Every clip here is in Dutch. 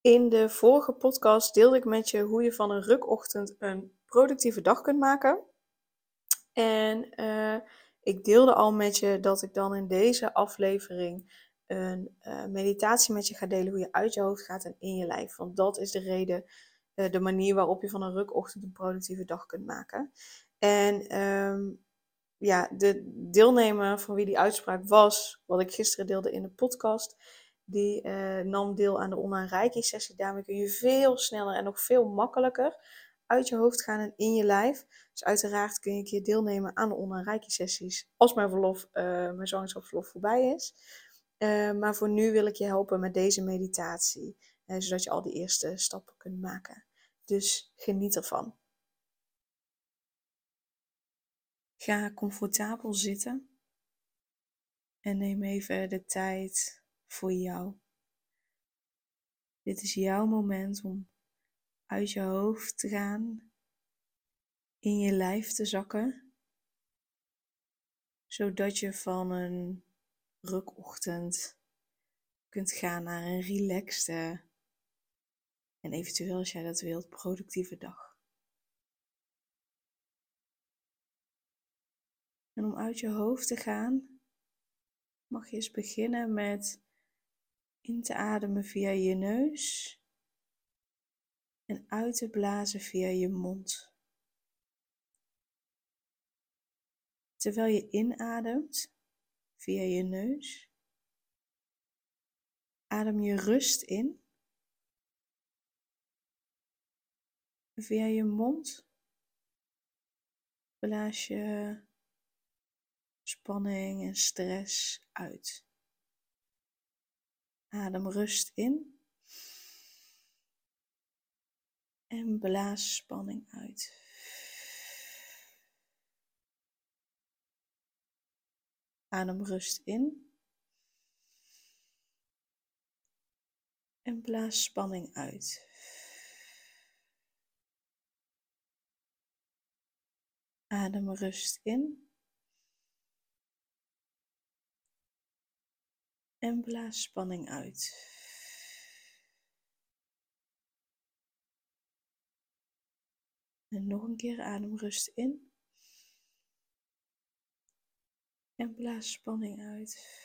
In de vorige podcast deelde ik met je hoe je van een rukochtend een productieve dag kunt maken. En uh, ik deelde al met je dat ik dan in deze aflevering een uh, meditatie met je ga delen hoe je uit je hoofd gaat en in je lijf. Want dat is de reden, uh, de manier waarop je van een rukochtend een productieve dag kunt maken. En um, ja, de deelnemer van wie die uitspraak was, wat ik gisteren deelde in de podcast, die uh, nam deel aan de online reiki sessie. Daarmee kun je veel sneller en nog veel makkelijker uit je hoofd gaan en in je lijf. Dus uiteraard kun je deelnemen aan de online reiki sessies als mijn verlof, uh, mijn zwangerschapsverlof voorbij is. Uh, maar voor nu wil ik je helpen met deze meditatie, zodat je al die eerste stappen kunt maken. Dus geniet ervan. Ga comfortabel zitten en neem even de tijd voor jou. Dit is jouw moment om uit je hoofd te gaan, in je lijf te zakken, zodat je van een rukochtend kunt gaan naar een relaxte en eventueel als jij dat wilt, productieve dag. En om uit je hoofd te gaan, mag je eens beginnen met in te ademen via je neus en uit te blazen via je mond. Terwijl je inademt via je neus, adem je rust in. Via je mond blaas je spanning en stress uit. Adem rust in. En blaas spanning uit. Adem rust in. En blaas spanning uit. Adem rust in. En blaas spanning uit. En nog een keer adem rust in. En blaas spanning uit.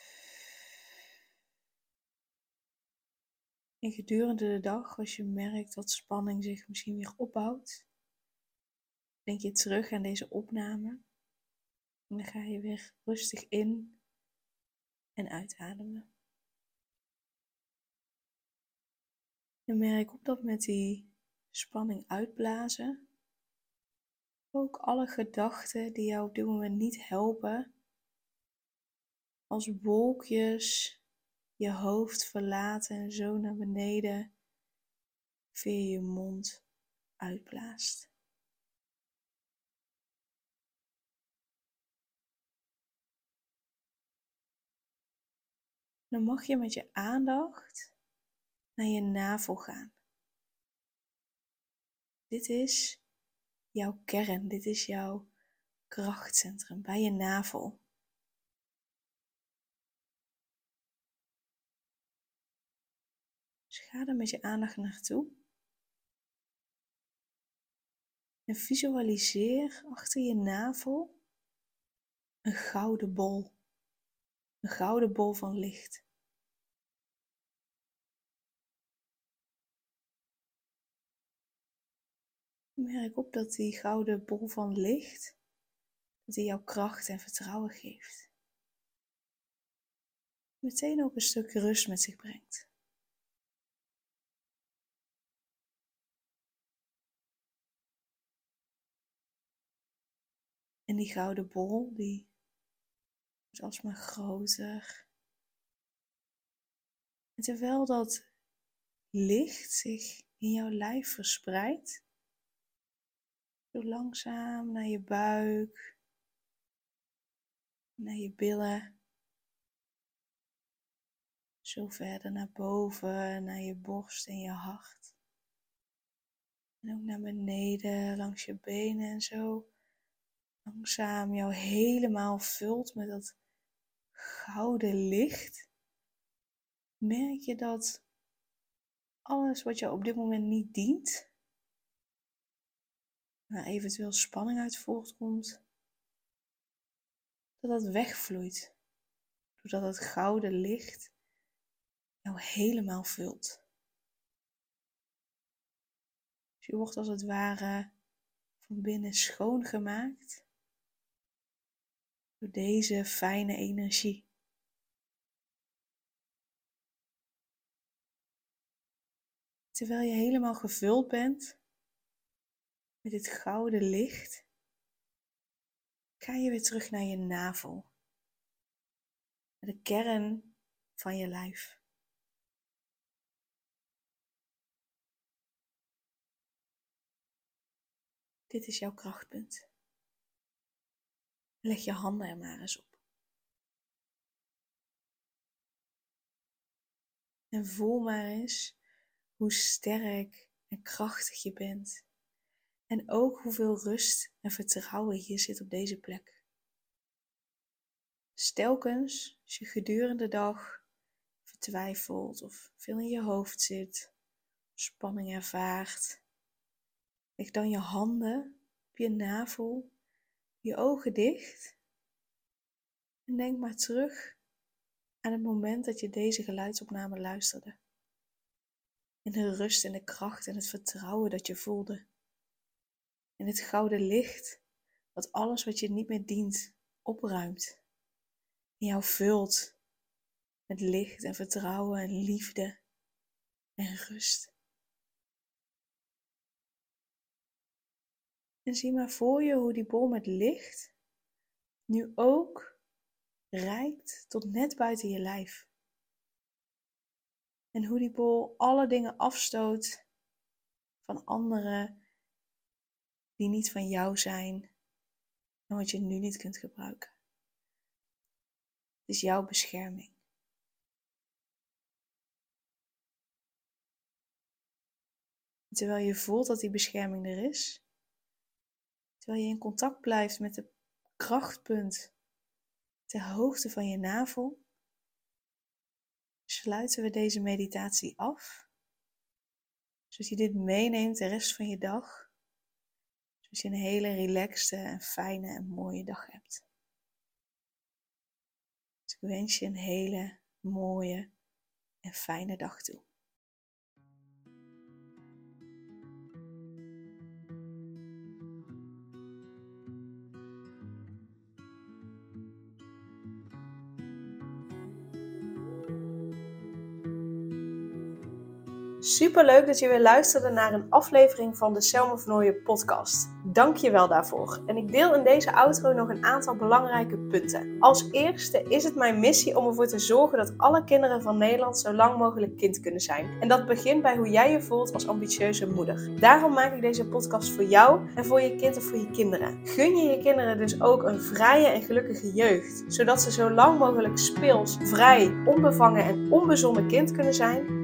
En gedurende de dag, als je merkt dat spanning zich misschien weer opbouwt, denk je terug aan deze opname. En dan ga je weer rustig in en uitademen. En merk op dat met die spanning uitblazen ook alle gedachten die jou op dit moment niet helpen, als wolkjes je hoofd verlaten en zo naar beneden via je mond uitblaast. Dan mag je met je aandacht naar je navel gaan. Dit is jouw kern, dit is jouw krachtcentrum bij je navel. Dus ga er met je aandacht naartoe. En visualiseer achter je navel een gouden bol. Een gouden bol van licht. Merk op dat die gouden bol van licht, die jou kracht en vertrouwen geeft. Meteen ook een stuk rust met zich brengt. En die gouden bol, die wordt alsmaar groter. En terwijl dat licht zich in jouw lijf verspreidt. Zo langzaam naar je buik, naar je billen. Zo verder naar boven, naar je borst en je hart. En ook naar beneden, langs je benen en zo langzaam jou helemaal vult met dat gouden licht. Merk je dat alles wat je op dit moment niet dient, waar eventueel spanning uit voortkomt, dat dat wegvloeit. Doordat het gouden licht jou helemaal vult. Dus je wordt als het ware van binnen schoongemaakt door deze fijne energie. Terwijl je helemaal gevuld bent met dit gouden licht, ga je weer terug naar je navel, naar de kern van je lijf. Dit is jouw krachtpunt. Leg je handen er maar eens op. En voel maar eens hoe sterk en krachtig je bent. En ook hoeveel rust en vertrouwen hier zit op deze plek. Stelkens, als je gedurende de dag vertwijfelt of veel in je hoofd zit, spanning ervaart, leg dan je handen op je navel, je ogen dicht en denk maar terug aan het moment dat je deze geluidsopname luisterde in de rust en de kracht en het vertrouwen dat je voelde. In het gouden licht wat alles wat je niet meer dient opruimt. En jou vult met licht en vertrouwen en liefde en rust. En zie maar voor je hoe die bol met licht nu ook reikt tot net buiten je lijf. En hoe die bol alle dingen afstoot van anderen die niet van jou zijn en wat je nu niet kunt gebruiken. Het is jouw bescherming. terwijl je voelt dat die bescherming er is, terwijl je in contact blijft met het krachtpunt ter hoogte van je navel, sluiten we deze meditatie af. Zodat je dit meeneemt de rest van je dag. Zodat je een hele relaxte en fijne en mooie dag hebt. Dus ik wens je een hele mooie en fijne dag toe. Super leuk dat je weer luisterde naar een aflevering van de Selma Vernooien podcast. Dank je wel daarvoor. En ik deel in deze outro nog een aantal belangrijke punten. Als eerste is het mijn missie om ervoor te zorgen dat alle kinderen van Nederland zo lang mogelijk kind kunnen zijn. En dat begint bij hoe jij je voelt als ambitieuze moeder. Daarom maak ik deze podcast voor jou en voor je kind of voor je kinderen. Gun je je kinderen dus ook een vrije en gelukkige jeugd, zodat ze zo lang mogelijk speels, vrij, onbevangen en onbezonnen kind kunnen zijn